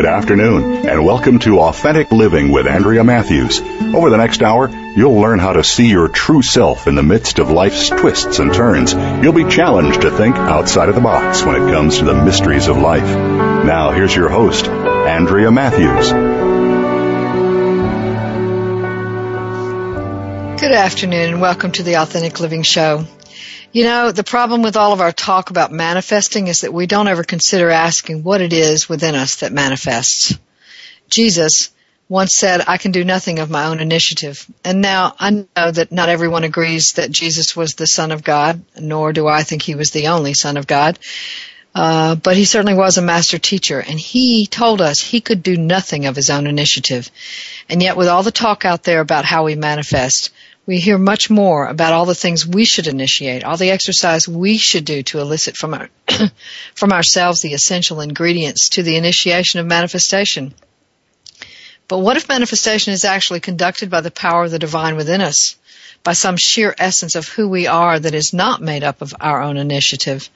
Good afternoon, and welcome to Authentic Living with Andrea Matthews. Over the next hour, you'll learn how to see your true self in the midst of life's twists and turns. You'll be challenged to think outside of the box when it comes to the mysteries of life. Now, here's your host, Andrea Matthews. Good afternoon, and welcome to the Authentic Living Show. You know, the problem with all of our talk about manifesting is that we don't ever consider asking what it is within us that manifests. Jesus once said, I can do nothing of my own initiative. And now I know that not everyone agrees that Jesus was the Son of God, nor do I think he was the only Son of God. Uh, but he certainly was a master teacher, and he told us he could do nothing of his own initiative. And yet, with all the talk out there about how we manifest, we hear much more about all the things we should initiate, all the exercise we should do to elicit from our, from ourselves the essential ingredients to the initiation of manifestation. But what if manifestation is actually conducted by the power of the divine within us, by some sheer essence of who we are that is not made up of our own initiative?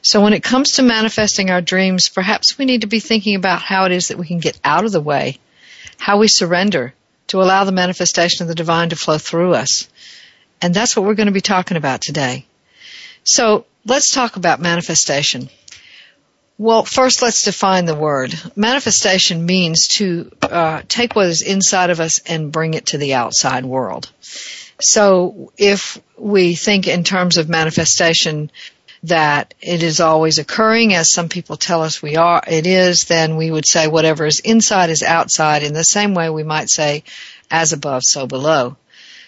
So when it comes to manifesting our dreams, perhaps we need to be thinking about how it is that we can get out of the way, how we surrender, to allow the manifestation of the divine to flow through us. And that's what we're going to be talking about today. So let's talk about manifestation. Well, first let's define the word. Manifestation means to uh, take what is inside of us and bring it to the outside world. So if we think in terms of manifestation that it is always occurring as some people tell us we are it is then we would say whatever is inside is outside in the same way we might say as above so below.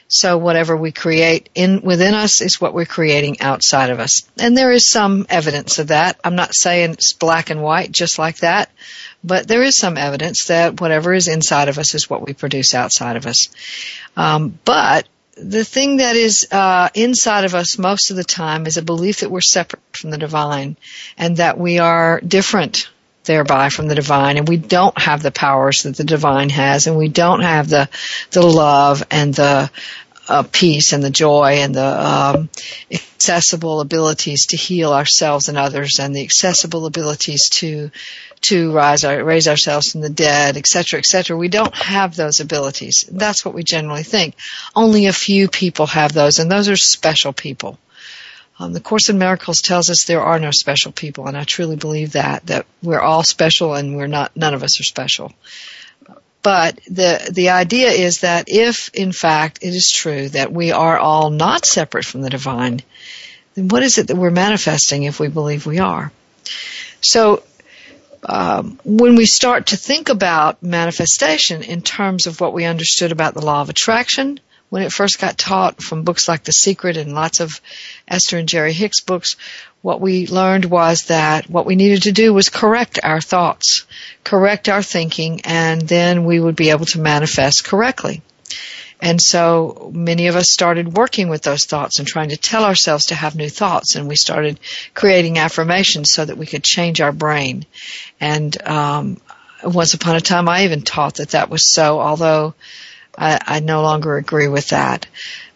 So whatever we create in within us is what we're creating outside of us. And there is some evidence of that. I'm not saying it's black and white just like that but there is some evidence that whatever is inside of us is what we produce outside of us. Um, but the thing that is uh, inside of us most of the time is a belief that we're separate from the divine and that we are different thereby from the divine and we don't have the powers that the divine has and we don't have the the love and the uh, peace and the joy and the um, accessible abilities to heal ourselves and others and the accessible abilities to to rise our, raise ourselves from the dead, etc., etc. We don't have those abilities. That's what we generally think. Only a few people have those, and those are special people. Um, the Course in Miracles tells us there are no special people, and I truly believe that that we're all special, and we're not. None of us are special. But the the idea is that if, in fact, it is true that we are all not separate from the divine, then what is it that we're manifesting if we believe we are? So um, when we start to think about manifestation in terms of what we understood about the law of attraction, when it first got taught from books like The Secret and lots of Esther and Jerry Hicks books, what we learned was that what we needed to do was correct our thoughts, correct our thinking, and then we would be able to manifest correctly. And so many of us started working with those thoughts and trying to tell ourselves to have new thoughts. And we started creating affirmations so that we could change our brain. And um, once upon a time, I even taught that that was so, although I, I no longer agree with that.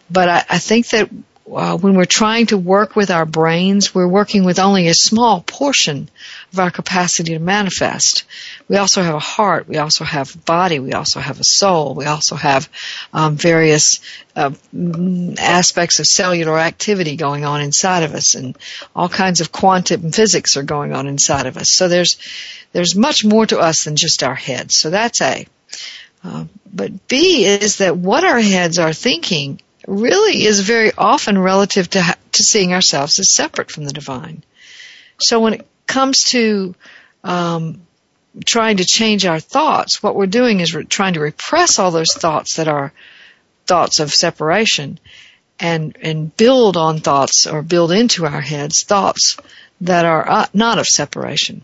But I, I think that uh, when we're trying to work with our brains, we're working with only a small portion of our capacity to manifest. We also have a heart. We also have a body. We also have a soul. We also have um, various uh, aspects of cellular activity going on inside of us, and all kinds of quantum physics are going on inside of us. So there's there's much more to us than just our heads. So that's A. Uh, but B is that what our heads are thinking really is very often relative to, to seeing ourselves as separate from the divine. So when it comes to um, trying to change our thoughts, what we're doing is we're trying to repress all those thoughts that are thoughts of separation and, and build on thoughts or build into our heads thoughts that are uh, not of separation.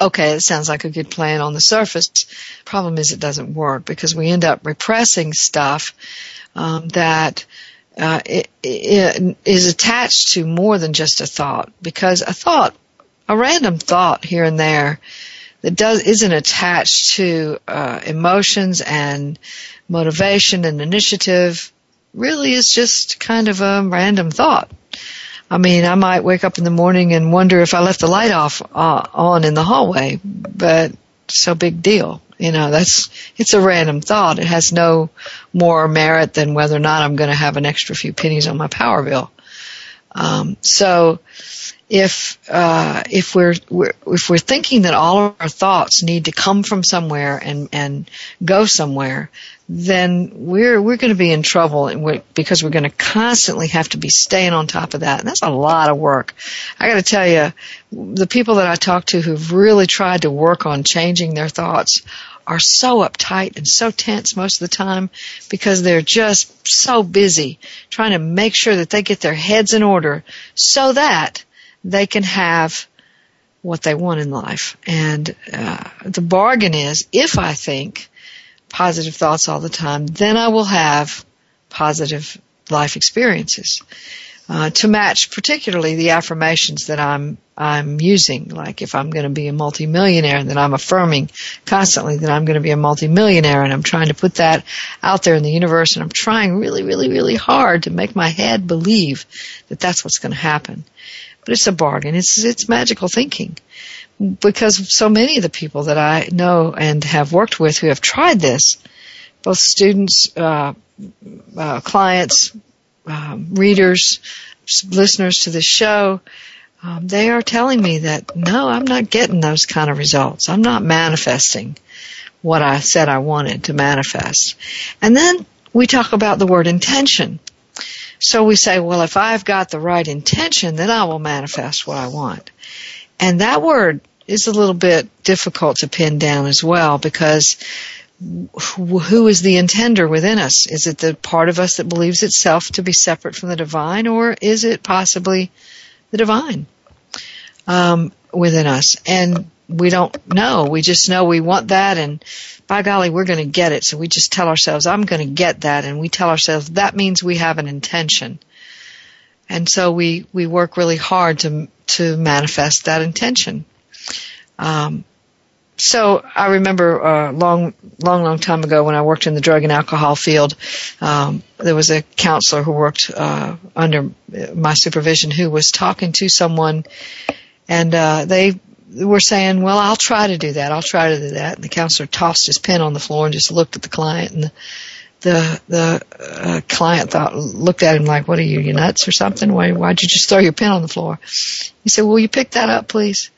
Okay, it sounds like a good plan on the surface. Problem is it doesn't work because we end up repressing stuff um, that uh, it, is attached to more than just a thought because a thought, a random thought here and there that does isn't attached to uh, emotions and motivation and initiative really is just kind of a random thought. I mean, I might wake up in the morning and wonder if I left the light off uh, on in the hallway, but so big deal. You know, that's, it's a random thought. It has no more merit than whether or not I'm going to have an extra few pennies on my power bill. Um, so if, uh, if we're, we're, if we're thinking that all of our thoughts need to come from somewhere and, and go somewhere, then we're we're going to be in trouble we're, because we're going to constantly have to be staying on top of that, and that's a lot of work. I got to tell you, the people that I talk to who've really tried to work on changing their thoughts are so uptight and so tense most of the time because they're just so busy trying to make sure that they get their heads in order so that they can have what they want in life. And uh, the bargain is, if I think positive thoughts all the time, then I will have positive life experiences. Uh, to match particularly the affirmations that I'm I'm using. Like if I'm going to be a multimillionaire, then I'm affirming constantly that I'm going to be a multimillionaire, and I'm trying to put that out there in the universe, and I'm trying really, really, really hard to make my head believe that that's what's going to happen. But it's a bargain. It's it's magical thinking because so many of the people that I know and have worked with who have tried this, both students, uh, uh, clients, um, readers, listeners to the show, um, they are telling me that no, I'm not getting those kind of results. I'm not manifesting what I said I wanted to manifest. And then we talk about the word intention. So we say, well, if I've got the right intention, then I will manifest what I want. And that word is a little bit difficult to pin down as well because who is the intender within us? Is it the part of us that believes itself to be separate from the divine, or is it possibly the divine um, within us? And we don't know. We just know we want that, and by golly, we're going to get it. So we just tell ourselves, "I'm going to get that," and we tell ourselves that means we have an intention. And so we we work really hard to to manifest that intention. Um, so I remember a uh, long, long, long time ago when I worked in the drug and alcohol field, um, there was a counselor who worked uh, under my supervision who was talking to someone, and uh, they were saying, "Well, I'll try to do that. I'll try to do that." And the counselor tossed his pen on the floor and just looked at the client, and the the, the uh, client thought looked at him like, "What are you, you nuts or something? Why why'd you just throw your pen on the floor?" He said, "Will you pick that up, please?"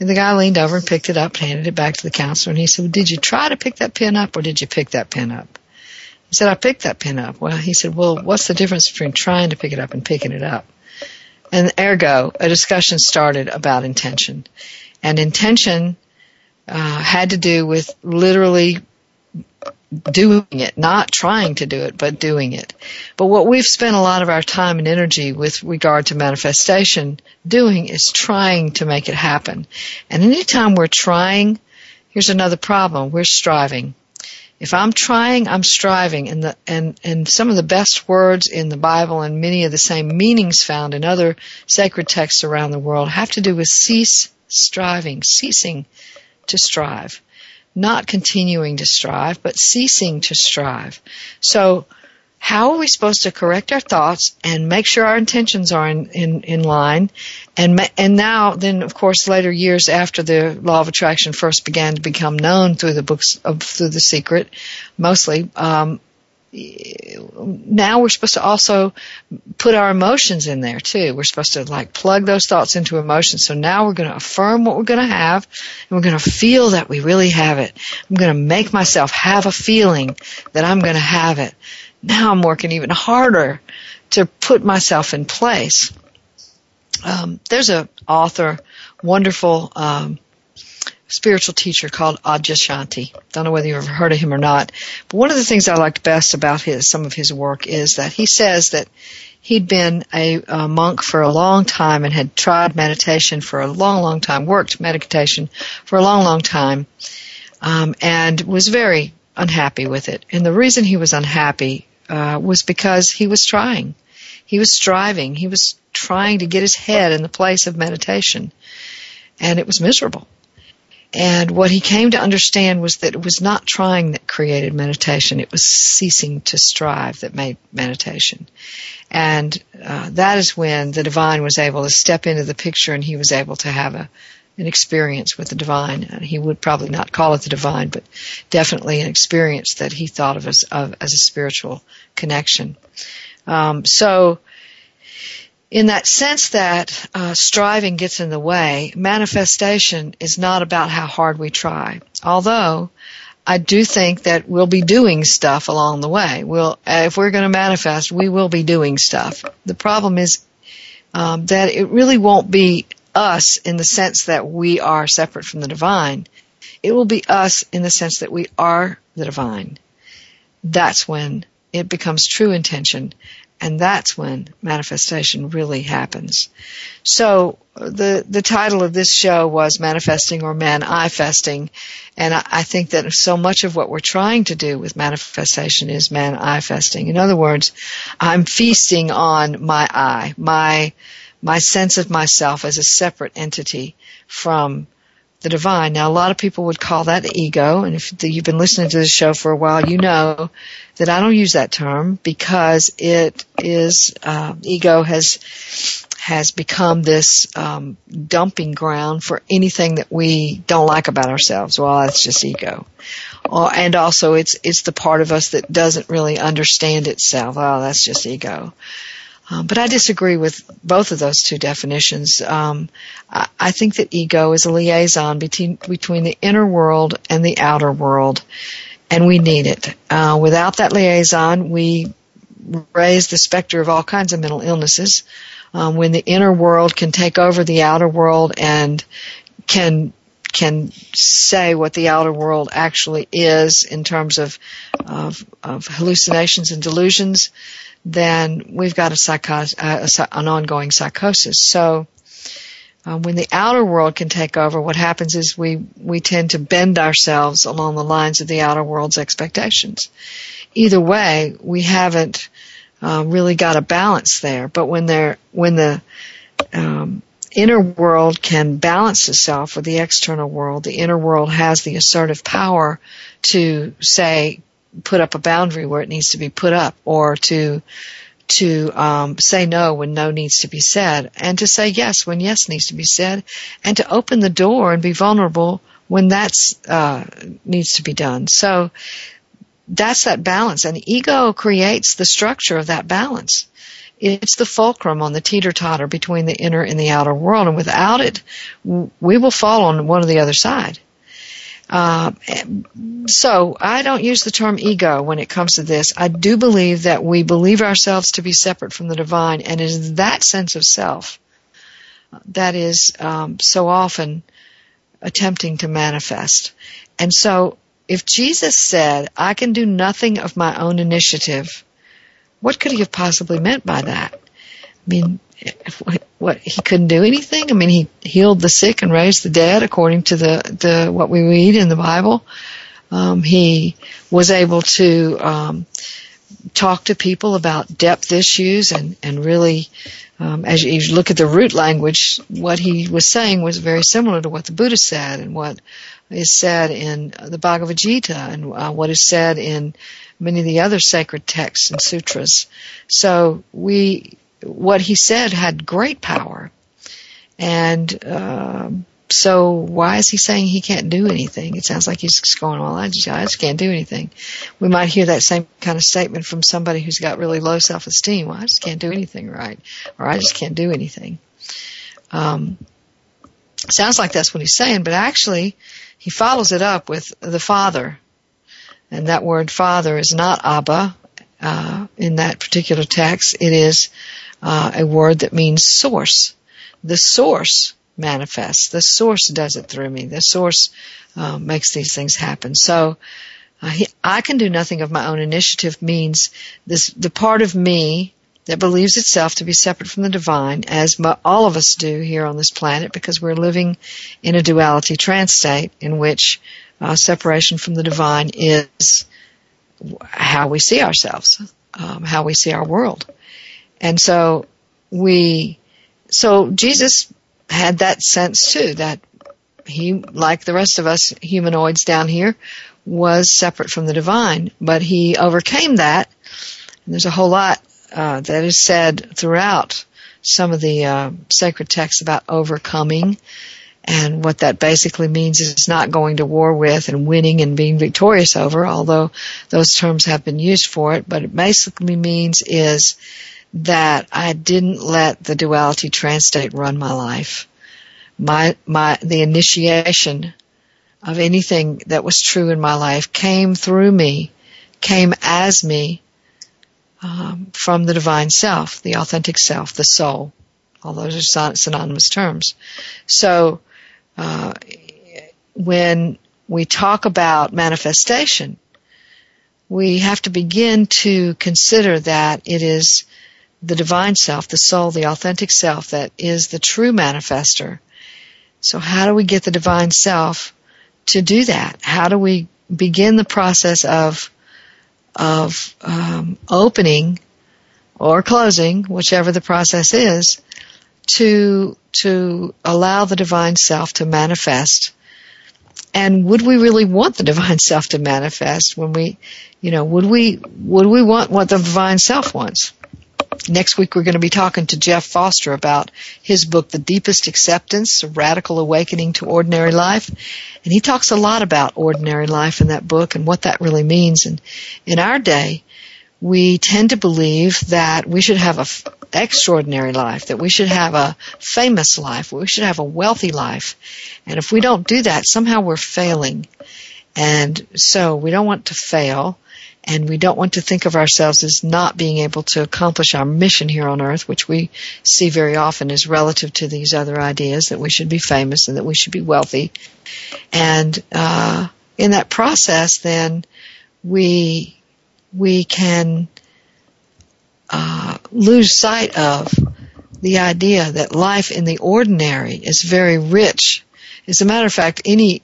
And the guy leaned over and picked it up, and handed it back to the counselor, and he said, well, did you try to pick that pen up or did you pick that pen up? He said, I picked that pen up. Well, he said, well, what's the difference between trying to pick it up and picking it up? And ergo, a discussion started about intention. And intention uh, had to do with literally doing it, not trying to do it, but doing it. But what we've spent a lot of our time and energy with regard to manifestation doing is trying to make it happen. And anytime we're trying, here's another problem. We're striving. If I'm trying, I'm striving. And the, and, and some of the best words in the Bible and many of the same meanings found in other sacred texts around the world have to do with cease striving, ceasing to strive not continuing to strive, but ceasing to strive. So, how are we supposed to correct our thoughts and make sure our intentions are in, in, in line? And, and now, then, of course, later years after the law of attraction first began to become known through the books of, through the secret, mostly, um, now we're supposed to also put our emotions in there too. We're supposed to like plug those thoughts into emotions. So now we're going to affirm what we're going to have and we're going to feel that we really have it. I'm going to make myself have a feeling that I'm going to have it. Now I'm working even harder to put myself in place. Um, there's a author, wonderful, um, spiritual teacher called Adyashanti. Don't know whether you've ever heard of him or not. But one of the things I liked best about his some of his work is that he says that he'd been a, a, monk for a long time and had tried meditation for a long, long time, worked meditation for a long, long time, um, and was very unhappy with it. And the reason he was unhappy uh, was because he was trying. He was striving. He was trying to get his head in the place of meditation. And it was miserable. And what he came to understand was that it was not trying that created meditation, it was ceasing to strive that made meditation. And uh, that is when the divine was able to step into the picture and he was able to have a, an experience with the divine. And he would probably not call it the divine, but definitely an experience that he thought of as, of, as a spiritual connection. Um, so, in that sense that uh, striving gets in the way, manifestation is not about how hard we try. Although I do think that we'll be doing stuff along the way. We'll, if we're going to manifest, we will be doing stuff. The problem is um, that it really won't be us in the sense that we are separate from the divine. It will be us in the sense that we are the divine. That's when it becomes true intention and that's when manifestation really happens. So the the title of this show was manifesting or manifesting, and I, I think that so much of what we're trying to do with manifestation is manifesting. In other words, I'm feasting on my I, my my sense of myself as a separate entity from the divine. Now, a lot of people would call that ego, and if you've been listening to this show for a while, you know that I don't use that term because it is uh, ego has has become this um, dumping ground for anything that we don't like about ourselves. Well, that's just ego. Uh, and also, it's it's the part of us that doesn't really understand itself. Oh, that's just ego. Um, but I disagree with both of those two definitions. Um, I, I, think that ego is a liaison between between the inner world and the outer world, and we need it. Uh, without that liaison, we raise the specter of all kinds of mental illnesses. Um, when the inner world can take over the outer world and can can say what the outer world actually is in terms of of, of hallucinations and delusions, then we've got a psychos- uh, an ongoing psychosis. So uh, when the outer world can take over, what happens is we we tend to bend ourselves along the lines of the outer world's expectations. Either way, we haven't uh, really got a balance there. But when they when the um, inner world can balance itself with the external world, the inner world has the assertive power to say, put up a boundary where it needs to be put up, or to to um, say no when no needs to be said, and to say yes when yes needs to be said, and to open the door and be vulnerable when that's uh, needs to be done. So that's that balance, and ego creates the structure of that balance. It's the fulcrum on the teeter totter between the inner and the outer world, and without it, we will fall on one or the other side. Uh, so I don't use the term ego when it comes to this. I do believe that we believe ourselves to be separate from the divine, and it is that sense of self that is um, so often attempting to manifest. And so, if Jesus said, "I can do nothing of my own initiative," what could he have possibly meant by that? I mean, what he couldn't do anything. I mean, he healed the sick and raised the dead according to the the what we read in the Bible. Um, he was able to um, talk to people about depth issues and and really. Um, as you look at the root language, what he was saying was very similar to what the Buddha said and what is said in the Bhagavad Gita and uh, what is said in many of the other sacred texts and sutras. So we what he said had great power. And um, so why is he saying he can't do anything? It sounds like he's going, well, I just, I just can't do anything. We might hear that same kind of statement from somebody who's got really low self-esteem. Well, I just can't do anything right. Or I just can't do anything. Um, sounds like that's what he's saying, but actually he follows it up with the Father. And that word Father is not Abba, uh, in that particular text. It is uh, a word that means source. The source, manifests. The source does it through me. The source uh, makes these things happen. So uh, he, I can do nothing of my own initiative means this the part of me that believes itself to be separate from the divine, as all of us do here on this planet, because we're living in a duality trance state in which uh, separation from the divine is how we see ourselves, um, how we see our world. And so we, so Jesus had that sense too, that he, like the rest of us humanoids down here, was separate from the divine, but he overcame that. And there's a whole lot uh, that is said throughout some of the uh, sacred texts about overcoming and what that basically means is not going to war with and winning and being victorious over, although those terms have been used for it. But it basically means is that I didn't let the duality trance state run my life. My, my, the initiation of anything that was true in my life came through me, came as me, um, from the divine self, the authentic self, the soul. All those are synonymous terms. So uh, when we talk about manifestation, we have to begin to consider that it is the divine self, the soul, the authentic self that is the true manifester. So how do we get the divine self to do that? How do we begin the process of of um, opening or closing, whichever the process is, to to allow the divine self to manifest. And would we really want the divine self to manifest when we, you know, would we would we want what the divine self wants? Next week we're going to be talking to Jeff Foster about his book, The Deepest Acceptance, A Radical Awakening to Ordinary Life. And he talks a lot about ordinary life in that book and what that really means. And in our day, we tend to believe that we should have an f- extraordinary life, that we should have a famous life, we should have a wealthy life. And if we don't do that, somehow we're failing. And so we don't want to fail and we don't want to think of ourselves as not being able to accomplish our mission here on earth, which we see very often as relative to these other ideas that we should be famous and that we should be wealthy. And uh, in that process, then we we can uh, lose sight of the idea that life in the ordinary is very rich. As a matter of fact, any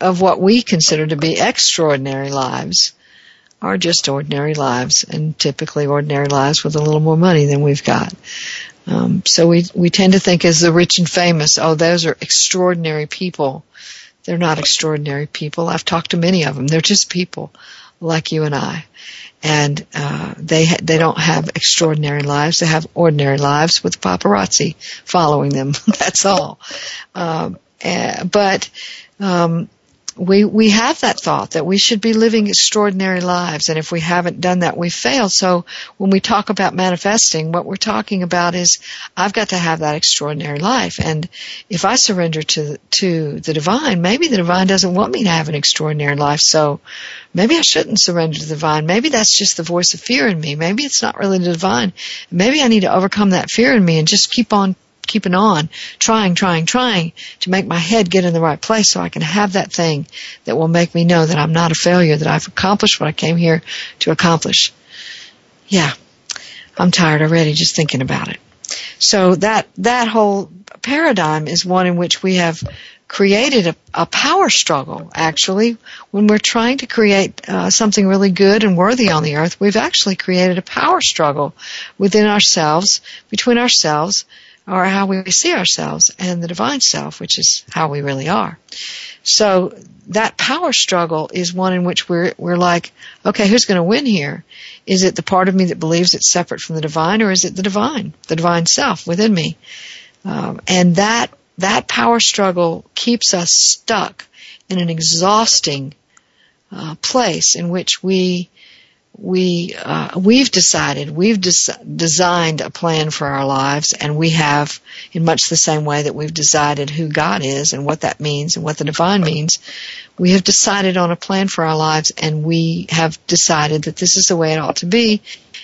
of what we consider to be extraordinary lives are just ordinary lives, and typically ordinary lives with a little more money than we've got. Um, so we we tend to think as the rich and famous, oh, those are extraordinary people. They're not extraordinary people. I've talked to many of them. They're just people like you and I and uh, they ha- they don't have extraordinary lives. They have ordinary lives with paparazzi following them. That's all. Um, uh, but um, we we have that thought that we should be living extraordinary lives and if we haven't done that we fail. So when we talk about manifesting what we're talking about is I've got to have that extraordinary life and if I surrender to to the divine maybe the divine doesn't want me to have an extraordinary life so maybe I shouldn't surrender to the divine. Maybe that's just the voice of fear in me. Maybe it's not really the divine. Maybe I need to overcome that fear in me and just keep on keeping on, trying, trying, trying to make my head get in the right place so I can have that thing that will make me know that I'm not a failure, that I've accomplished what I came here to accomplish. Yeah. I'm tired already just thinking about it. So that, that whole paradigm is one in which we have created a, a power struggle, actually. When we're trying to create uh, something really good and worthy on the earth, we've actually created a power struggle within ourselves, between ourselves, or how we see ourselves and the divine self, which is how we really are. So that power struggle is one in which we're, we're like, okay, who's going to win here? Is it the part of me that believes it's separate from the divine or is it the divine, the divine self within me? Um, and that, that power struggle keeps us stuck in an exhausting uh, place in which we we uh, we've decided we've des- designed a plan for our lives and we have in much the same way that we've decided who God is and what that means and what the divine means we have decided on a plan for our lives and we have decided that this is the way it ought to be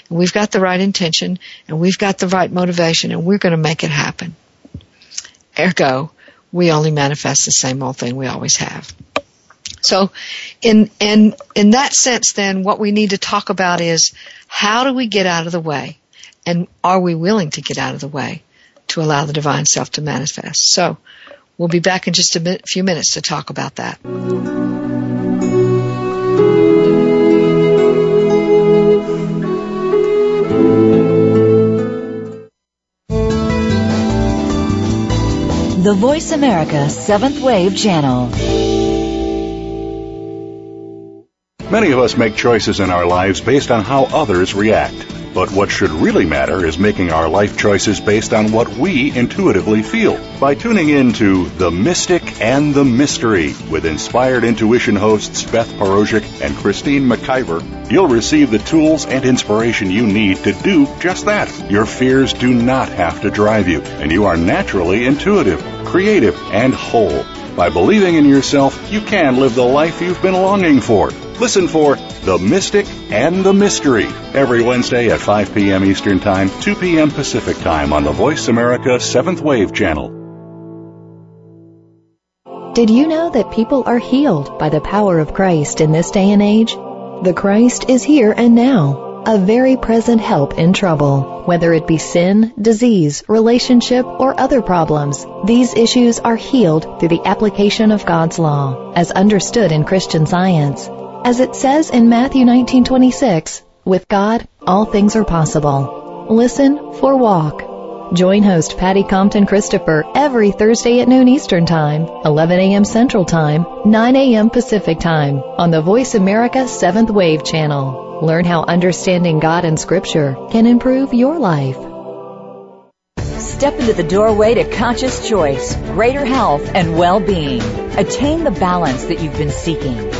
and we've got the right intention and we've got the right motivation and we're going to make it happen ergo we only manifest the same old thing we always have. So in, in, in that sense then what we need to talk about is how do we get out of the way? And are we willing to get out of the way to allow the divine self to manifest? So we'll be back in just a few minutes to talk about that. The Voice America Seventh Wave Channel. Many of us make choices in our lives based on how others react. But what should really matter is making our life choices based on what we intuitively feel. By tuning in to The Mystic and the Mystery with inspired intuition hosts Beth Porozhik and Christine McIver, you'll receive the tools and inspiration you need to do just that. Your fears do not have to drive you, and you are naturally intuitive creative, and whole. By believing in yourself, you can live the life you've been longing for. Listen for The Mystic and the Mystery every Wednesday at 5 p.m. Eastern Time, 2 p.m. Pacific Time on the Voice America 7th Wave channel. Did you know that people are healed by the power of Christ in this day and age? The Christ is here and now a very present help in trouble. Whether it be sin, disease, relationship, or other problems, these issues are healed through the application of God's law, as understood in Christian science. As it says in Matthew 19:26, with God, all things are possible. Listen for walk. Join host Patty Compton Christopher every Thursday at noon Eastern Time, 11 a.m. Central Time, 9 a.m. Pacific Time on the Voice America 7th Wave channel. Learn how understanding God and Scripture can improve your life. Step into the doorway to conscious choice, greater health, and well-being. Attain the balance that you've been seeking.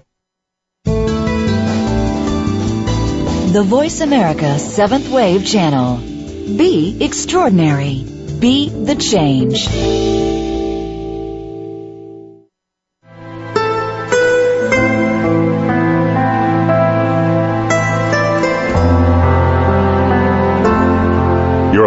The Voice America 7th Wave Channel. Be extraordinary. Be the change.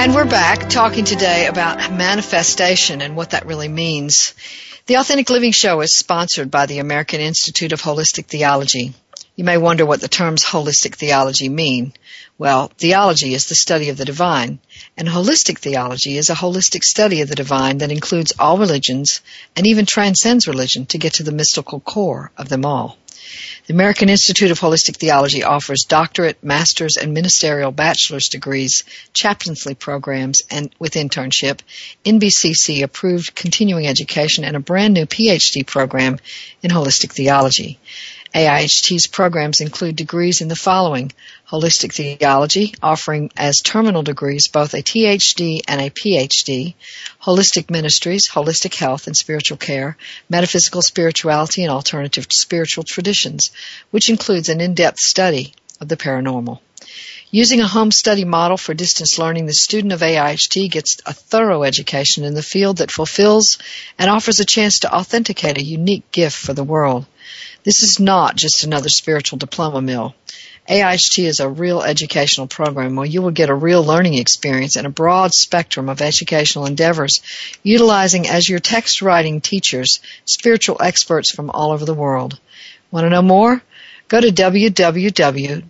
And we're back talking today about manifestation and what that really means. The Authentic Living Show is sponsored by the American Institute of Holistic Theology. You may wonder what the terms holistic theology mean. Well, theology is the study of the divine, and holistic theology is a holistic study of the divine that includes all religions and even transcends religion to get to the mystical core of them all. The American Institute of Holistic Theology offers doctorate, master's, and ministerial bachelor's degrees, chaplaincy programs, and with internship, NBCC approved continuing education, and a brand new PhD program in holistic theology. AIHT's programs include degrees in the following Holistic Theology, offering as terminal degrees both a THD and a PhD, Holistic Ministries, Holistic Health and Spiritual Care, Metaphysical Spirituality and Alternative Spiritual Traditions, which includes an in-depth study of the paranormal. Using a home study model for distance learning, the student of AIHT gets a thorough education in the field that fulfills and offers a chance to authenticate a unique gift for the world. This is not just another spiritual diploma mill. AIHT is a real educational program where you will get a real learning experience and a broad spectrum of educational endeavors, utilizing as your text writing teachers spiritual experts from all over the world. Want to know more? Go to www.aiht.edu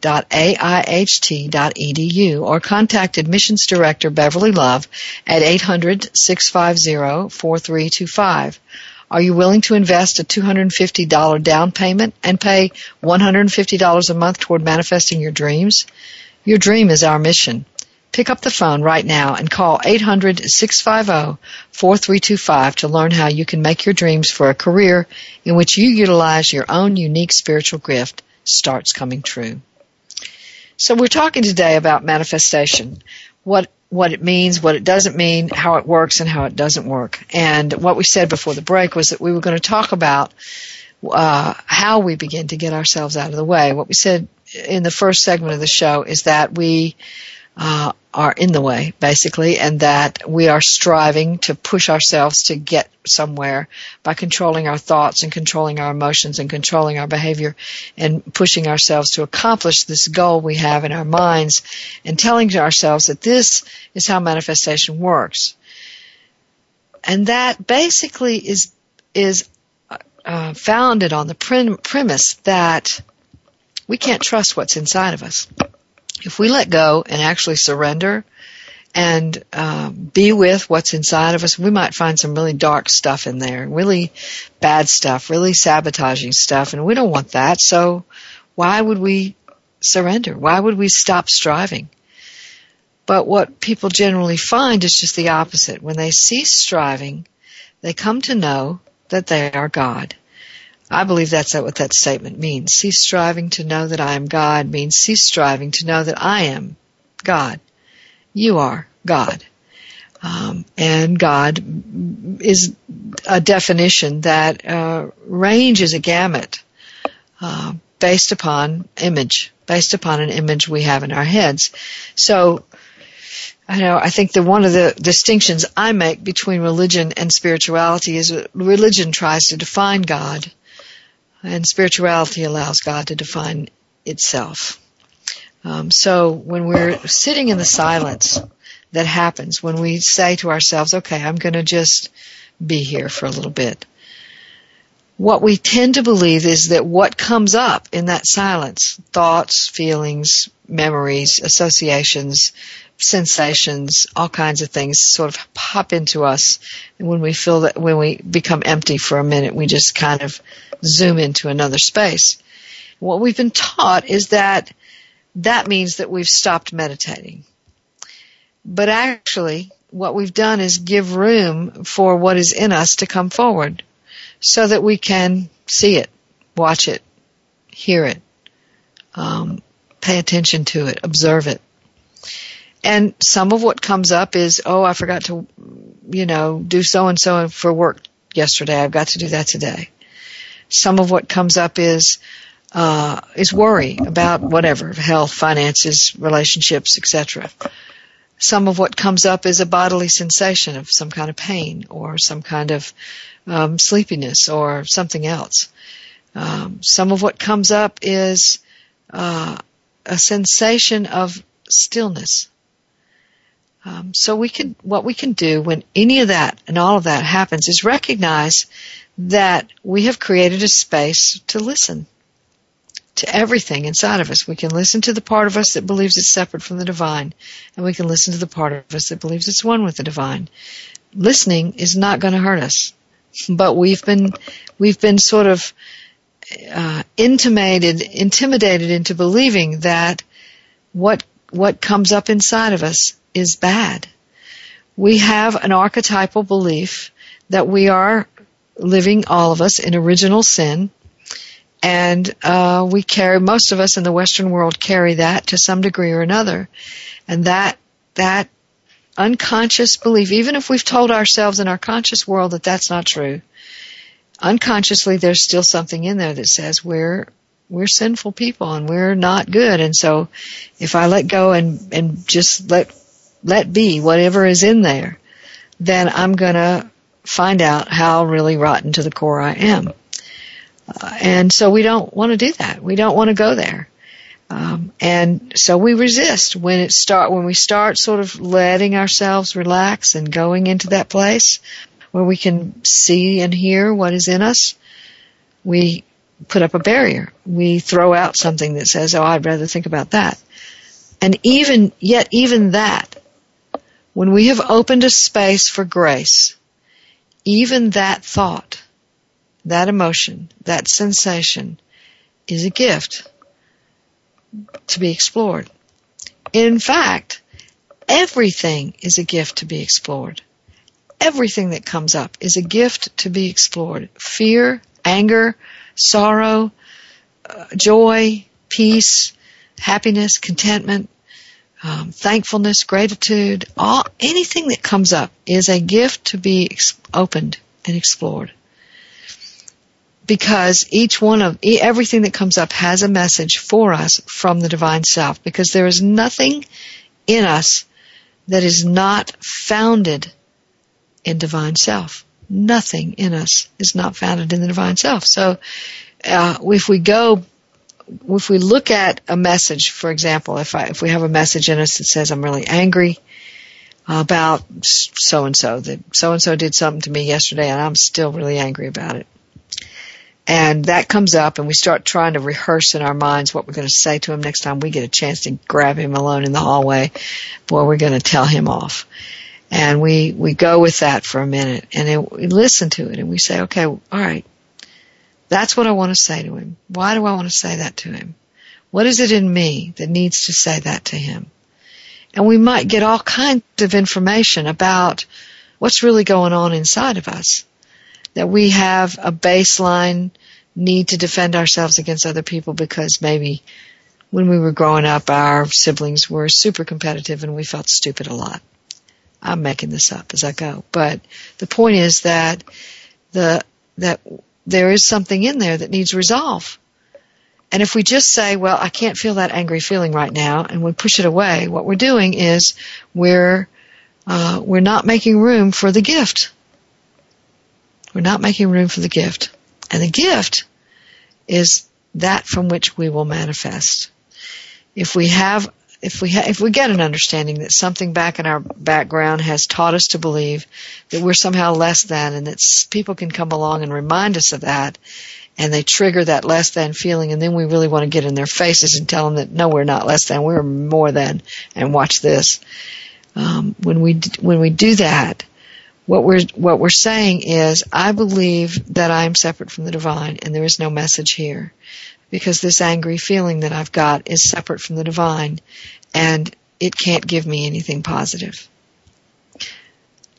or contact Admissions Director Beverly Love at 800-650-4325. Are you willing to invest a $250 down payment and pay $150 a month toward manifesting your dreams? Your dream is our mission. Pick up the phone right now and call 800-650-4325 to learn how you can make your dreams for a career in which you utilize your own unique spiritual gift starts coming true. So we're talking today about manifestation. What what it means, what it doesn't mean, how it works, and how it doesn't work. And what we said before the break was that we were going to talk about uh, how we begin to get ourselves out of the way. What we said in the first segment of the show is that we uh, are in the way, basically, and that we are striving to push ourselves to get somewhere by controlling our thoughts and controlling our emotions and controlling our behavior and pushing ourselves to accomplish this goal we have in our minds and telling ourselves that this is how manifestation works. And that basically is, is uh, founded on the prim- premise that we can't trust what's inside of us if we let go and actually surrender and um, be with what's inside of us, we might find some really dark stuff in there, really bad stuff, really sabotaging stuff, and we don't want that. So why would we surrender? Why would we stop striving? But what people generally find is just the opposite. When they cease striving, they come to know that they are God. I believe that's what that statement means. Cease striving to know that I am God means cease striving to know that I am God. You are God. Um, and God is a definition that uh, ranges a gamut uh, based upon image, based upon an image we have in our heads. So, I know I think that one of the distinctions I make between religion and spirituality is religion tries to define God and spirituality allows God to define itself. Um, so when we're sitting in the silence that happens, when we say to ourselves, okay, I'm going to just be here for a little bit, what we tend to believe is that what comes up in that silence, thoughts, feelings, memories, associations, sensations, all kinds of things sort of pop into us. And when we feel that, when we become empty for a minute, we just kind of zoom into another space. What we've been taught is that that means that we've stopped meditating. But actually, what we've done is give room for what is in us to come forward so that we can see it, watch it, hear it, um, pay attention to it, observe it. And some of what comes up is, oh, I forgot to, you know, do so and so for work yesterday. I've got to do that today. Some of what comes up is, uh, is worry about whatever, health, finances, relationships, etc. Some of what comes up is a bodily sensation of some kind of pain or some kind of um, sleepiness or something else. Um, some of what comes up is uh, a sensation of stillness um, so we can, what we can do when any of that and all of that happens is recognize that we have created a space to listen to everything inside of us. We can listen to the part of us that believes it's separate from the divine, and we can listen to the part of us that believes it's one with the divine. Listening is not going to hurt us, but we've been we've been sort of uh, intimated, intimidated into believing that what what comes up inside of us is bad. We have an archetypal belief that we are living, all of us, in original sin, and uh, we carry most of us in the Western world carry that to some degree or another, and that that unconscious belief, even if we've told ourselves in our conscious world that that's not true, unconsciously there's still something in there that says we're we're sinful people and we're not good. And so if I let go and, and just let let be whatever is in there, then I'm going to find out how really rotten to the core I am. Uh, and so we don't want to do that. We don't want to go there. Um, and so we resist when it start when we start sort of letting ourselves relax and going into that place where we can see and hear what is in us. We put up a barrier. We throw out something that says, oh, I'd rather think about that. And even, yet even that, when we have opened a space for grace, even that thought, that emotion, that sensation is a gift to be explored. In fact, everything is a gift to be explored. Everything that comes up is a gift to be explored. Fear, anger, sorrow, uh, joy, peace, happiness, contentment, um, thankfulness, gratitude, all anything that comes up is a gift to be ex- opened and explored. Because each one of everything that comes up has a message for us from the divine self. Because there is nothing in us that is not founded in divine self. Nothing in us is not founded in the divine self. So, uh, if we go if we look at a message, for example, if I, if we have a message in us that says I'm really angry about so and so, that so and so did something to me yesterday and I'm still really angry about it. And that comes up and we start trying to rehearse in our minds what we're going to say to him next time we get a chance to grab him alone in the hallway. Boy, we're going to tell him off. And we, we go with that for a minute and it, we listen to it and we say, okay, all right, that's what I want to say to him. Why do I want to say that to him? What is it in me that needs to say that to him? And we might get all kinds of information about what's really going on inside of us. That we have a baseline need to defend ourselves against other people because maybe when we were growing up, our siblings were super competitive and we felt stupid a lot. I'm making this up as I go. But the point is that the, that there is something in there that needs resolve. And if we just say, well, I can't feel that angry feeling right now, and we push it away, what we're doing is we're, uh, we're not making room for the gift. We're not making room for the gift. And the gift is that from which we will manifest. If we have if we ha- if we get an understanding that something back in our background has taught us to believe that we're somehow less than, and that people can come along and remind us of that, and they trigger that less than feeling, and then we really want to get in their faces and tell them that no, we're not less than, we're more than, and watch this. Um, when we when we do that, what we're what we're saying is, I believe that I am separate from the divine, and there is no message here because this angry feeling that I've got is separate from the divine and it can't give me anything positive.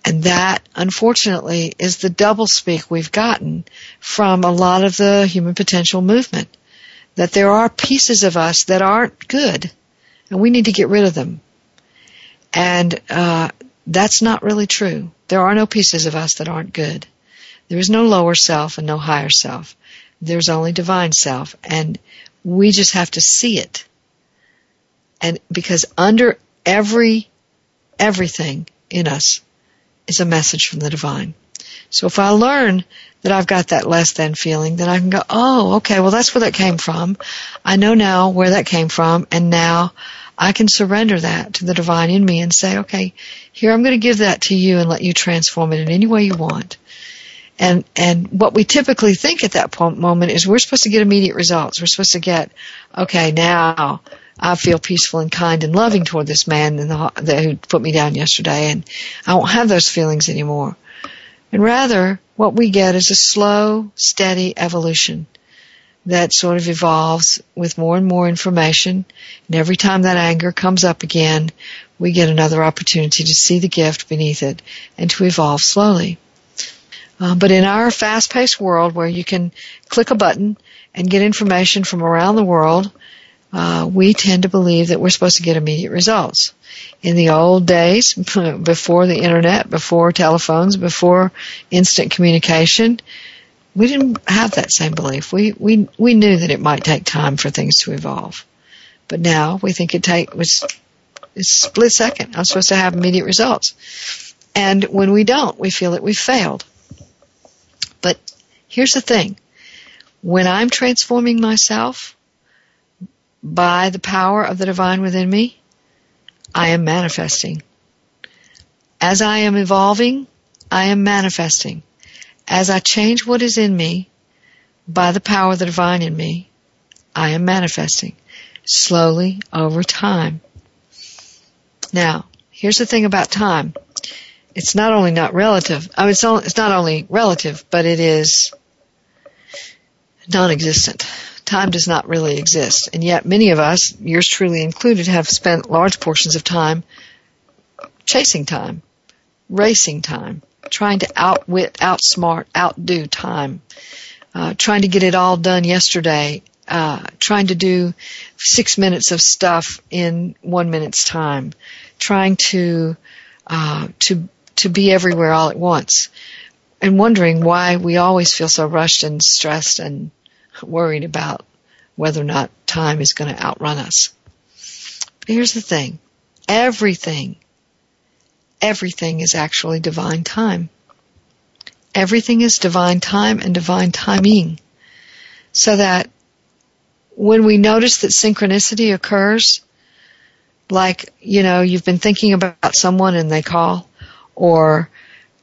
And that, unfortunately, is the doublespeak we've gotten from a lot of the human potential movement. That there are pieces of us that aren't good, and we need to get rid of them. And uh, that's not really true. There are no pieces of us that aren't good. There is no lower self and no higher self. There's only divine self. And we just have to see it. And because under every, everything in us is a message from the divine. So if I learn that I've got that less than feeling, then I can go, oh, okay, well that's where that came from. I know now where that came from, and now I can surrender that to the divine in me and say, okay, here I'm going to give that to you and let you transform it in any way you want. And, and what we typically think at that moment is we're supposed to get immediate results. We're supposed to get, okay, now I feel peaceful and kind and loving toward this man the, the, who put me down yesterday and I won't have those feelings anymore. And rather, what we get is a slow, steady evolution that sort of evolves with more and more information. And every time that anger comes up again, we get another opportunity to see the gift beneath it and to evolve slowly. Uh, but in our fast-paced world where you can click a button and get information from around the world, uh, we tend to believe that we're supposed to get immediate results. In the old days, before the internet, before telephones, before instant communication, we didn't have that same belief. We we we knew that it might take time for things to evolve, but now we think it take was split second. I'm supposed to have immediate results, and when we don't, we feel that we failed. But here's the thing. When I'm transforming myself by the power of the divine within me, I am manifesting. As I am evolving, I am manifesting. As I change what is in me, by the power of the divine in me, I am manifesting slowly over time. Now, here's the thing about time. It's not only not relative, I mean, it's, it's not only relative, but it is non-existent. Time does not really exist. And yet many of us, yours truly included, have spent large portions of time chasing time, racing time, trying to outwit, outsmart, outdo time, uh, trying to get it all done yesterday, uh, trying to do six minutes of stuff in one minute's time, trying to uh, to to be everywhere all at once, and wondering why we always feel so rushed and stressed and worried about whether or not time is going to outrun us. But here's the thing: everything, everything is actually divine time. Everything is divine time and divine timing. So that when we notice that synchronicity occurs, like, you know, you've been thinking about someone and they call, or,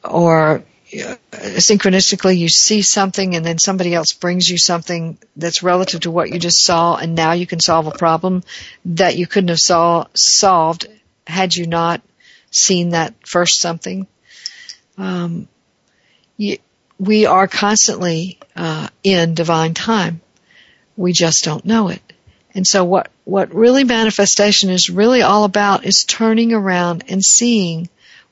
or uh, synchronistically you see something and then somebody else brings you something that's relative to what you just saw and now you can solve a problem that you couldn't have saw, solved had you not seen that first something. Um, you, we are constantly uh, in divine time. We just don't know it. And so what, what really manifestation is really all about is turning around and seeing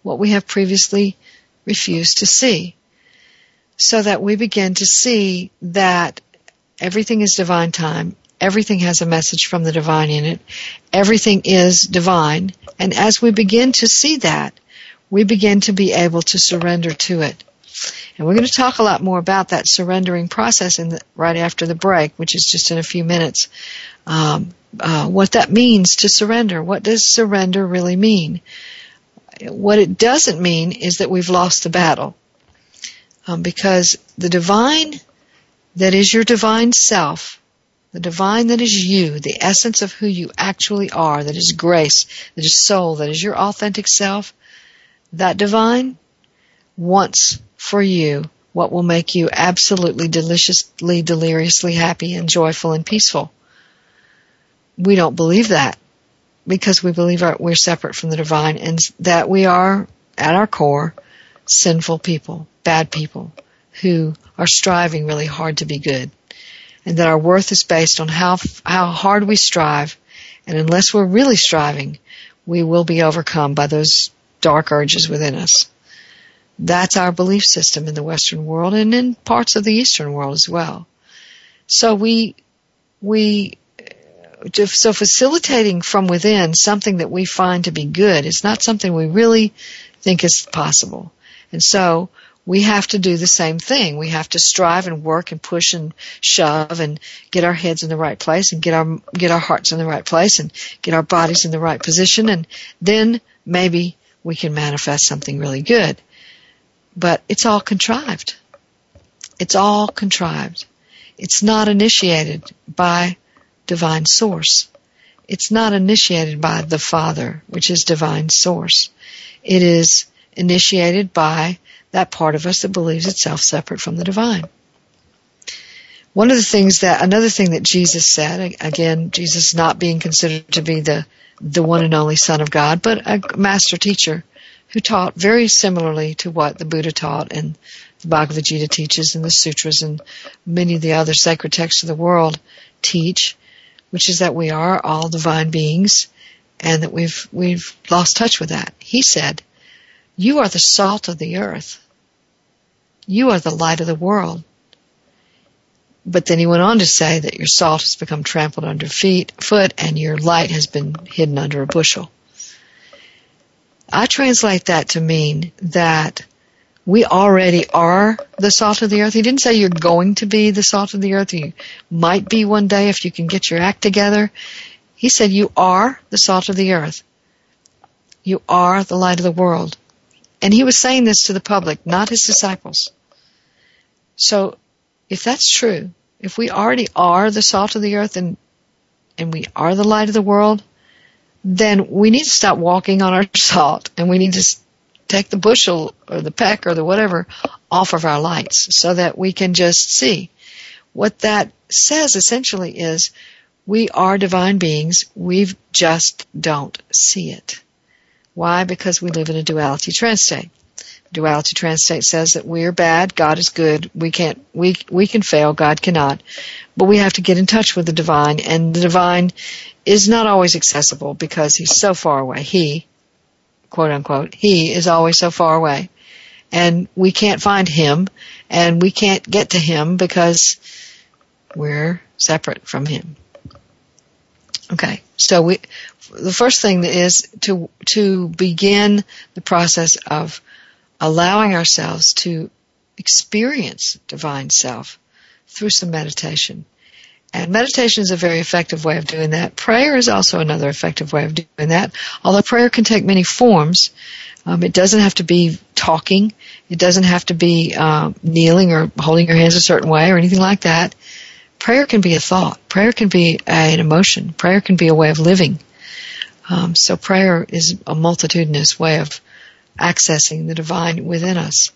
what we have previously refused to see. So that we begin to see that everything is divine time. Everything has a message from the divine in it. Everything is divine. And as we begin to see that, we begin to be able to surrender to it. And we're going to talk a lot more about that surrendering process in the, right after the break, which is just in a few minutes. Um, uh, what that means to surrender. What does surrender really mean? What it doesn't mean is that we've lost the battle. Um, because the divine that is your divine self, the divine that is you, the essence of who you actually are, that is grace, that is soul, that is your authentic self, that divine wants for you what will make you absolutely deliciously, deliriously happy and joyful and peaceful. We don't believe that because we believe we're separate from the divine and that we are, at our core, sinful people, bad people who are striving really hard to be good. And that our worth is based on how, how hard we strive. And unless we're really striving, we will be overcome by those dark urges within us. That's our belief system in the Western world and in parts of the Eastern world as well. So we, we, so facilitating from within something that we find to be good is not something we really think is possible. And so we have to do the same thing. We have to strive and work and push and shove and get our heads in the right place and get our get our hearts in the right place and get our bodies in the right position and then maybe we can manifest something really good. But it's all contrived. It's all contrived. It's not initiated by divine source. It's not initiated by the Father, which is divine source. It is initiated by that part of us that believes itself separate from the divine. One of the things that, another thing that Jesus said, again, Jesus not being considered to be the, the one and only Son of God, but a master teacher, who taught very similarly to what the Buddha taught and the Bhagavad Gita teaches and the sutras and many of the other sacred texts of the world teach, which is that we are all divine beings and that we've, we've lost touch with that. He said, you are the salt of the earth. You are the light of the world. But then he went on to say that your salt has become trampled under feet, foot and your light has been hidden under a bushel. I translate that to mean that we already are the salt of the earth. He didn't say you're going to be the salt of the earth. You might be one day if you can get your act together. He said you are the salt of the earth. You are the light of the world. And he was saying this to the public, not his disciples. So if that's true, if we already are the salt of the earth and, and we are the light of the world, then we need to stop walking on our salt and we need to take the bushel or the peck or the whatever off of our lights so that we can just see. what that says essentially is we are divine beings. We just don't see it. Why? Because we live in a duality trance state. Duality trance state says that we are bad, God is good. We can't, we, we can fail, God cannot. But we have to get in touch with the divine and the divine is not always accessible because he's so far away. He, quote unquote, he is always so far away. And we can't find him and we can't get to him because we're separate from him. Okay, so we, the first thing is to, to begin the process of allowing ourselves to experience divine self through some meditation. And meditation is a very effective way of doing that. Prayer is also another effective way of doing that. Although prayer can take many forms, um, it doesn't have to be talking. It doesn't have to be uh, kneeling or holding your hands a certain way or anything like that. Prayer can be a thought. Prayer can be an emotion. Prayer can be a way of living. Um, so prayer is a multitudinous way of accessing the divine within us.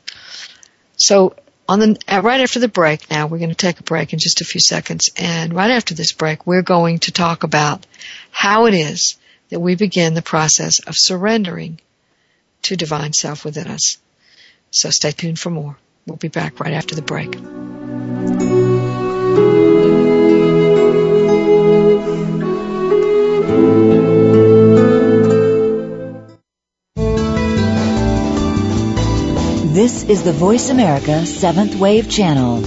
So on the uh, right after the break now we're going to take a break in just a few seconds. And right after this break we're going to talk about how it is that we begin the process of surrendering to divine self within us. So stay tuned for more. We'll be back right after the break This is the Voice America Seventh Wave Channel.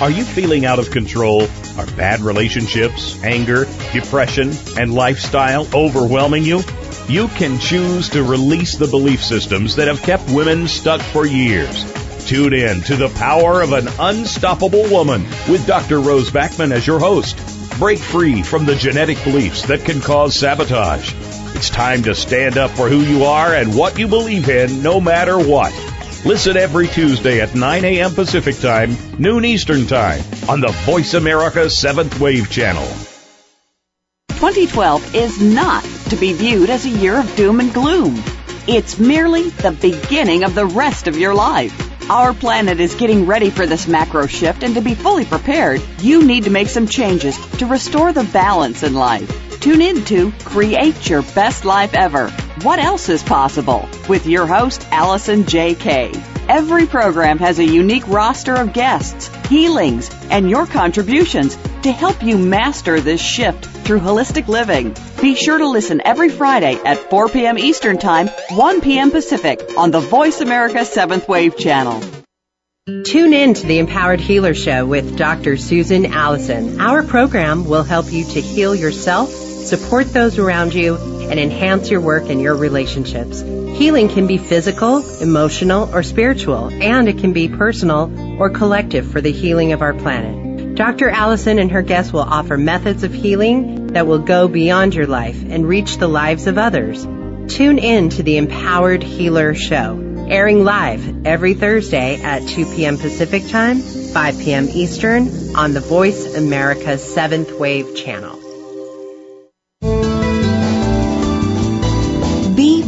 Are you feeling out of control? Are bad relationships, anger, depression, and lifestyle overwhelming you? You can choose to release the belief systems that have kept women stuck for years. Tune in to the power of an unstoppable woman with Dr. Rose Backman as your host. Break free from the genetic beliefs that can cause sabotage it's time to stand up for who you are and what you believe in, no matter what. Listen every Tuesday at 9 a.m. Pacific Time, noon Eastern Time on the Voice America 7th Wave Channel. 2012 is not to be viewed as a year of doom and gloom. It's merely the beginning of the rest of your life. Our planet is getting ready for this macro shift, and to be fully prepared, you need to make some changes to restore the balance in life. Tune in to Create Your Best Life Ever. What else is possible? With your host, Allison J.K. Every program has a unique roster of guests, healings, and your contributions to help you master this shift through holistic living. Be sure to listen every Friday at 4 p.m. Eastern Time, 1 p.m. Pacific on the Voice America 7th Wave channel. Tune in to the Empowered Healer Show with Dr. Susan Allison. Our program will help you to heal yourself support those around you, and enhance your work and your relationships. Healing can be physical, emotional, or spiritual, and it can be personal or collective for the healing of our planet. Dr. Allison and her guests will offer methods of healing that will go beyond your life and reach the lives of others. Tune in to the Empowered Healer Show, airing live every Thursday at 2 p.m. Pacific Time, 5 p.m. Eastern on the Voice America 7th Wave channel.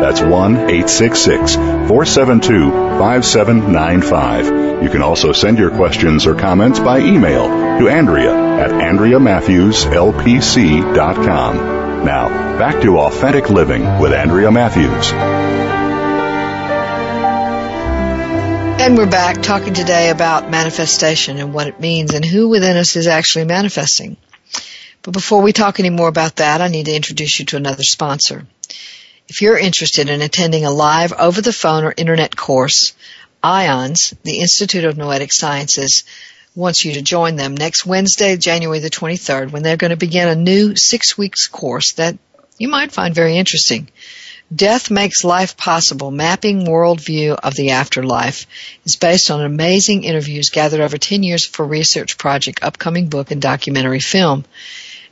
That's 1 866 472 5795. You can also send your questions or comments by email to Andrea at AndreaMatthewsLPC.com. Now, back to Authentic Living with Andrea Matthews. And we're back talking today about manifestation and what it means and who within us is actually manifesting. But before we talk any more about that, I need to introduce you to another sponsor. If you're interested in attending a live over the phone or internet course, IONS, the Institute of Noetic Sciences, wants you to join them next Wednesday, January the 23rd, when they're going to begin a new six weeks course that you might find very interesting. Death Makes Life Possible, Mapping Worldview of the Afterlife is based on amazing interviews gathered over 10 years for research project, upcoming book, and documentary film.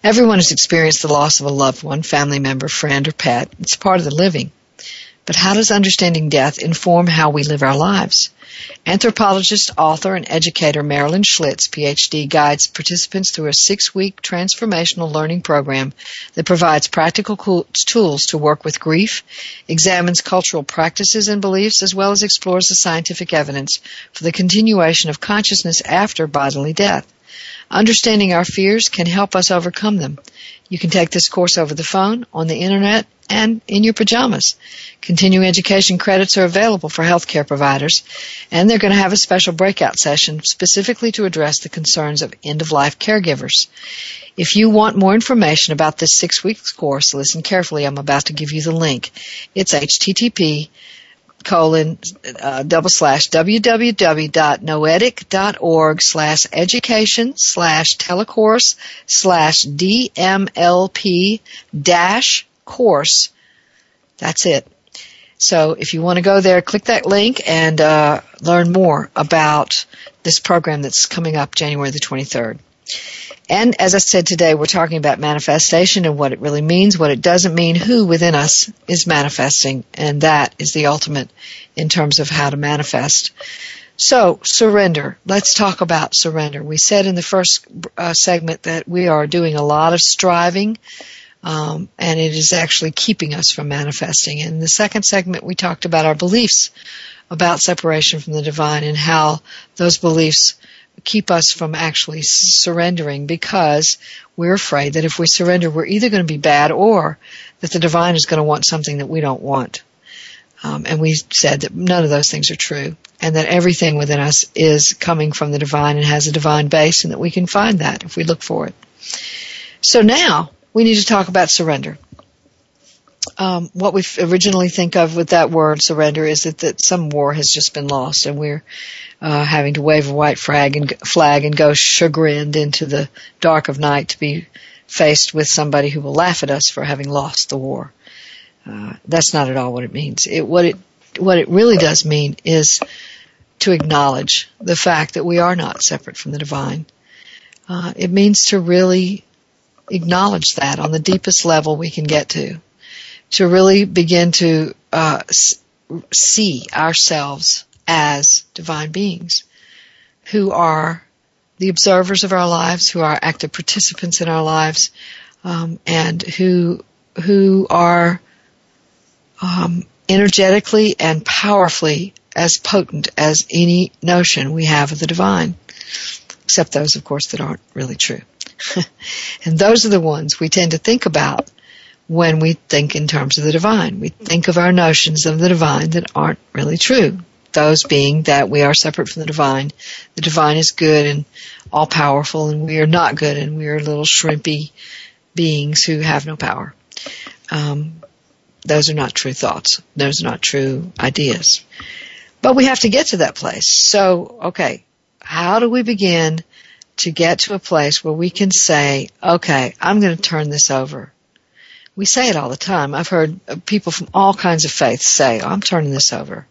Everyone has experienced the loss of a loved one, family member, friend, or pet. It's part of the living. But how does understanding death inform how we live our lives? Anthropologist, author, and educator Marilyn Schlitz, PhD, guides participants through a six-week transformational learning program that provides practical tools to work with grief, examines cultural practices and beliefs, as well as explores the scientific evidence for the continuation of consciousness after bodily death. Understanding our fears can help us overcome them. You can take this course over the phone, on the internet, and in your pajamas. Continuing education credits are available for healthcare providers, and they're going to have a special breakout session specifically to address the concerns of end-of-life caregivers. If you want more information about this six weeks course, listen carefully. I'm about to give you the link. It's http colon uh, double slash www.noetic.org slash education slash telecourse slash dmlp dash course. That's it. So if you want to go there, click that link and uh, learn more about this program that's coming up January the 23rd. And as I said today, we're talking about manifestation and what it really means, what it doesn't mean, who within us is manifesting, and that is the ultimate in terms of how to manifest. So, surrender. Let's talk about surrender. We said in the first uh, segment that we are doing a lot of striving um, and it is actually keeping us from manifesting. In the second segment, we talked about our beliefs about separation from the divine and how those beliefs keep us from actually surrendering because we're afraid that if we surrender, we're either going to be bad or that the divine is going to want something that we don't want. Um, and we said that none of those things are true, and that everything within us is coming from the divine and has a divine base, and that we can find that if we look for it. So now we need to talk about surrender. Um, what we originally think of with that word surrender is that, that some war has just been lost and we're uh, having to wave a white flag and flag and go chagrined into the dark of night to be faced with somebody who will laugh at us for having lost the war. Uh, that's not at all what it means. It, what it what it really does mean is to acknowledge the fact that we are not separate from the divine. Uh, it means to really acknowledge that on the deepest level we can get to, to really begin to uh, see ourselves as divine beings who are the observers of our lives, who are active participants in our lives, um, and who who are um, energetically and powerfully as potent as any notion we have of the divine, except those, of course, that aren't really true. and those are the ones we tend to think about when we think in terms of the divine. We think of our notions of the divine that aren't really true. Those being that we are separate from the divine. The divine is good and all powerful and we are not good and we are little shrimpy beings who have no power. Um, those are not true thoughts. Those are not true ideas. But we have to get to that place. So, okay, how do we begin to get to a place where we can say, okay, I'm going to turn this over. We say it all the time. I've heard people from all kinds of faiths say, oh, I'm turning this over.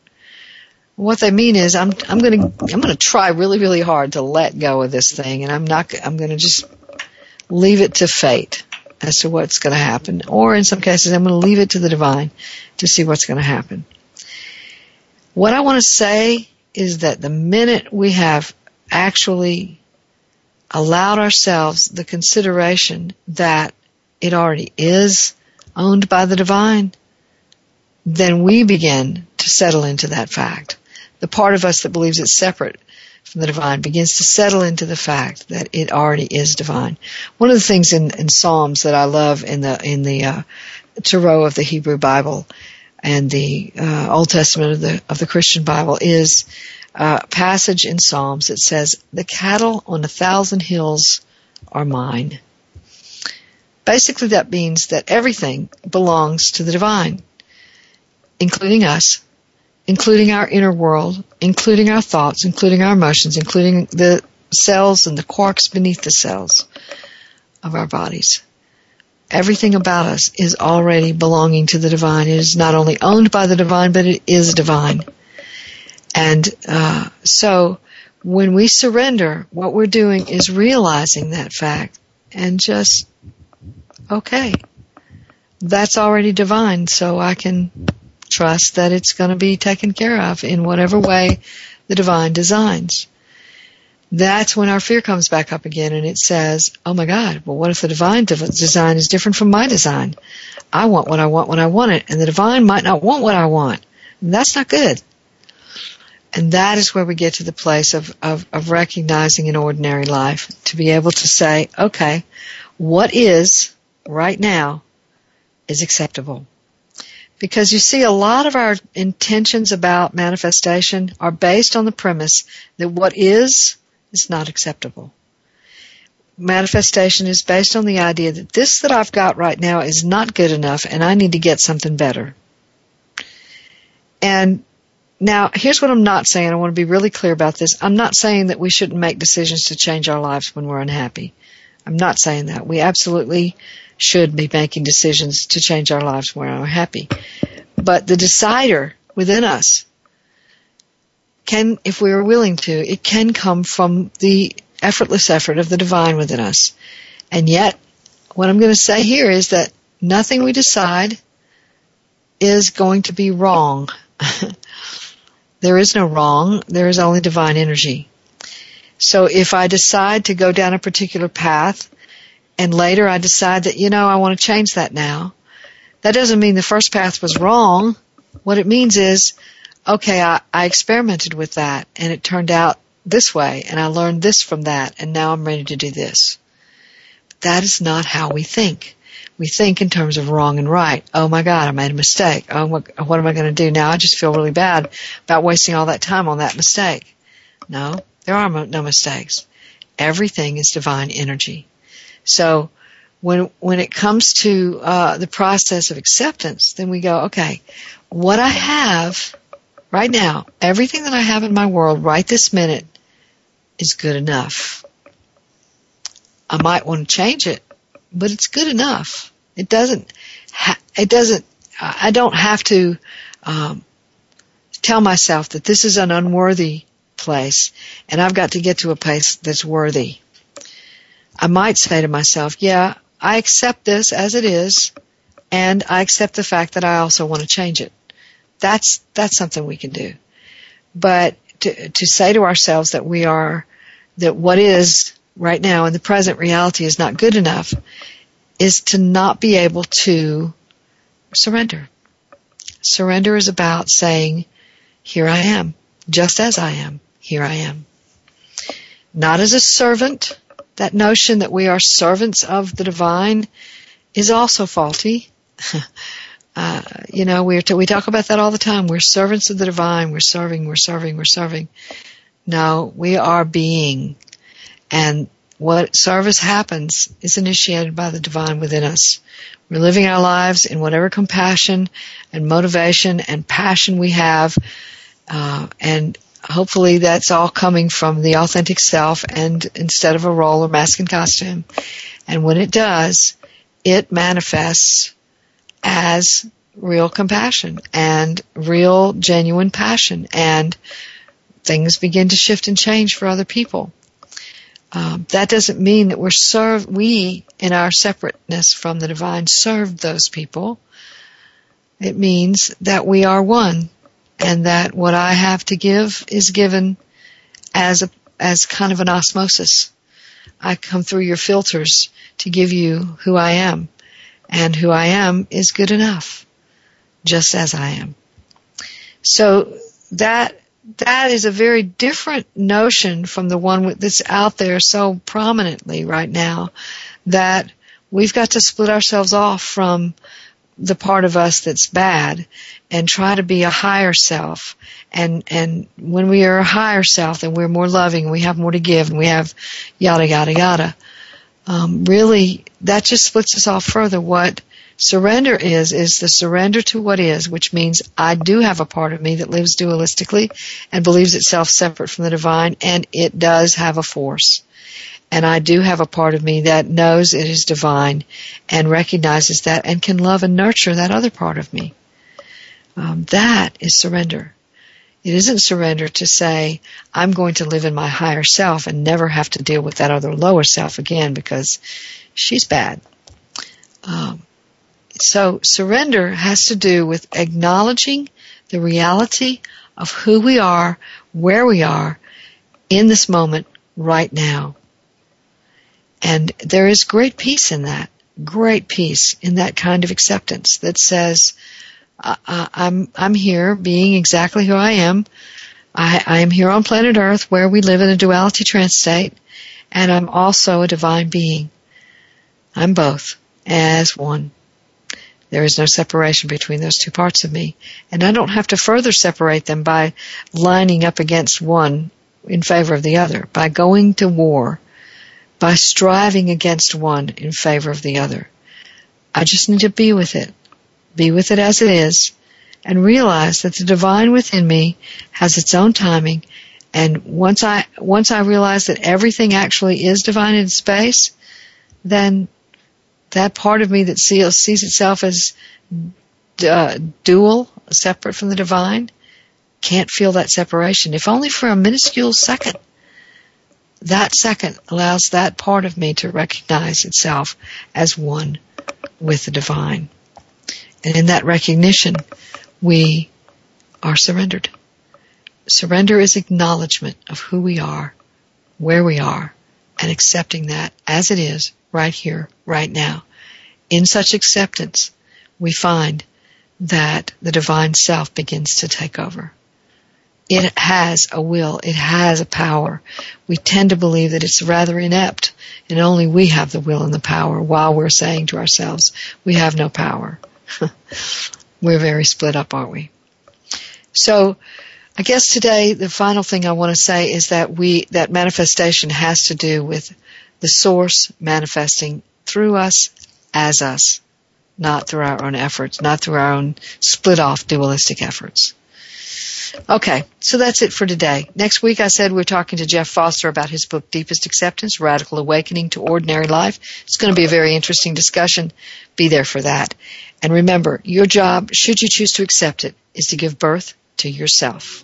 What they mean is I'm, I'm going to, I'm going to try really, really hard to let go of this thing and I'm not, I'm going to just leave it to fate as to what's going to happen. Or in some cases, I'm going to leave it to the divine to see what's going to happen. What I want to say is that the minute we have actually allowed ourselves the consideration that it already is owned by the divine, then we begin to settle into that fact. The part of us that believes it's separate from the divine begins to settle into the fact that it already is divine. One of the things in, in Psalms that I love in the in the uh, Torah of the Hebrew Bible and the uh, Old Testament of the of the Christian Bible is a passage in Psalms that says, The cattle on a thousand hills are mine. Basically, that means that everything belongs to the divine, including us, including our inner world, including our thoughts, including our emotions, including the cells and the quarks beneath the cells of our bodies. everything about us is already belonging to the divine. It is not only owned by the divine, but it is divine. And uh, so when we surrender, what we're doing is realizing that fact and just, okay, that's already divine, so I can trust that it's going to be taken care of in whatever way the divine designs. That's when our fear comes back up again and it says, oh my God, well what if the divine design is different from my design? I want what I want when I want it and the divine might not want what I want. And that's not good. And that is where we get to the place of, of, of recognizing an ordinary life to be able to say, okay, what is right now is acceptable. Because you see, a lot of our intentions about manifestation are based on the premise that what is is not acceptable. Manifestation is based on the idea that this that I've got right now is not good enough and I need to get something better. And now, here's what I'm not saying. I want to be really clear about this. I'm not saying that we shouldn't make decisions to change our lives when we're unhappy. I'm not saying that. We absolutely should be making decisions to change our lives when we're happy. But the decider within us can, if we are willing to, it can come from the effortless effort of the divine within us. And yet, what I'm going to say here is that nothing we decide is going to be wrong. there is no wrong, there is only divine energy. So if I decide to go down a particular path and later I decide that, you know, I want to change that now, that doesn't mean the first path was wrong. What it means is okay, I, I experimented with that and it turned out this way and I learned this from that and now I'm ready to do this. But that is not how we think. We think in terms of wrong and right. Oh my God, I made a mistake. Oh, what, what am I going to do now? I just feel really bad about wasting all that time on that mistake. No, there are no mistakes. Everything is divine energy. So when when it comes to uh, the process of acceptance, then we go, okay, what I have right now, everything that I have in my world right this minute is good enough. I might want to change it, but it's good enough. It doesn't, ha- it doesn't, I don't have to, um, tell myself that this is an unworthy place and I've got to get to a place that's worthy. I might say to myself, yeah, I accept this as it is and I accept the fact that I also want to change it. That's, that's something we can do. But to, to say to ourselves that we are, that what is right now in the present reality is not good enough is to not be able to surrender. Surrender is about saying, here I am, just as I am, here I am. Not as a servant. That notion that we are servants of the divine is also faulty. Uh, you know, we t- we talk about that all the time. We're servants of the divine. We're serving. We're serving. We're serving. No, we are being, and what service happens is initiated by the divine within us. We're living our lives in whatever compassion and motivation and passion we have, uh, and hopefully that's all coming from the authentic self and instead of a role or mask and costume. And when it does, it manifests as real compassion and real genuine passion and things begin to shift and change for other people. Um, that doesn't mean that we're served, we in our separateness from the divine served those people. It means that we are one and that what I have to give is given as a, as kind of an osmosis. I come through your filters to give you who I am and who I am is good enough, just as I am. So that that is a very different notion from the one that's out there so prominently right now that we've got to split ourselves off from the part of us that's bad and try to be a higher self and and when we are a higher self then we're more loving we have more to give and we have yada yada yada um, really that just splits us off further. What surrender is, is the surrender to what is, which means I do have a part of me that lives dualistically and believes itself separate from the divine, and it does have a force. And I do have a part of me that knows it is divine and recognizes that and can love and nurture that other part of me. Um, that is surrender. It isn't surrender to say, I'm going to live in my higher self and never have to deal with that other lower self again because she's bad. Um, so surrender has to do with acknowledging the reality of who we are, where we are in this moment right now. And there is great peace in that, great peace in that kind of acceptance that says, I, I'm I'm here being exactly who I am. I, I am here on planet Earth where we live in a duality trance state, and I'm also a divine being. I'm both as one. There is no separation between those two parts of me. And I don't have to further separate them by lining up against one in favor of the other, by going to war, by striving against one in favor of the other. I just need to be with it be with it as it is, and realize that the divine within me has its own timing. And once I, once I realize that everything actually is divine in space, then that part of me that sees, sees itself as uh, dual, separate from the divine, can't feel that separation, if only for a minuscule second. That second allows that part of me to recognize itself as one with the divine. And in that recognition, we are surrendered. Surrender is acknowledgement of who we are, where we are, and accepting that as it is right here, right now. In such acceptance, we find that the divine self begins to take over. It has a will. It has a power. We tend to believe that it's rather inept and only we have the will and the power while we're saying to ourselves, we have no power. We're very split up, aren't we? So, I guess today the final thing I want to say is that we, that manifestation has to do with the source manifesting through us as us, not through our own efforts, not through our own split off dualistic efforts. Okay, so that's it for today. Next week I said we're talking to Jeff Foster about his book Deepest Acceptance, Radical Awakening to Ordinary Life. It's going to be a very interesting discussion. Be there for that. And remember, your job, should you choose to accept it, is to give birth to yourself.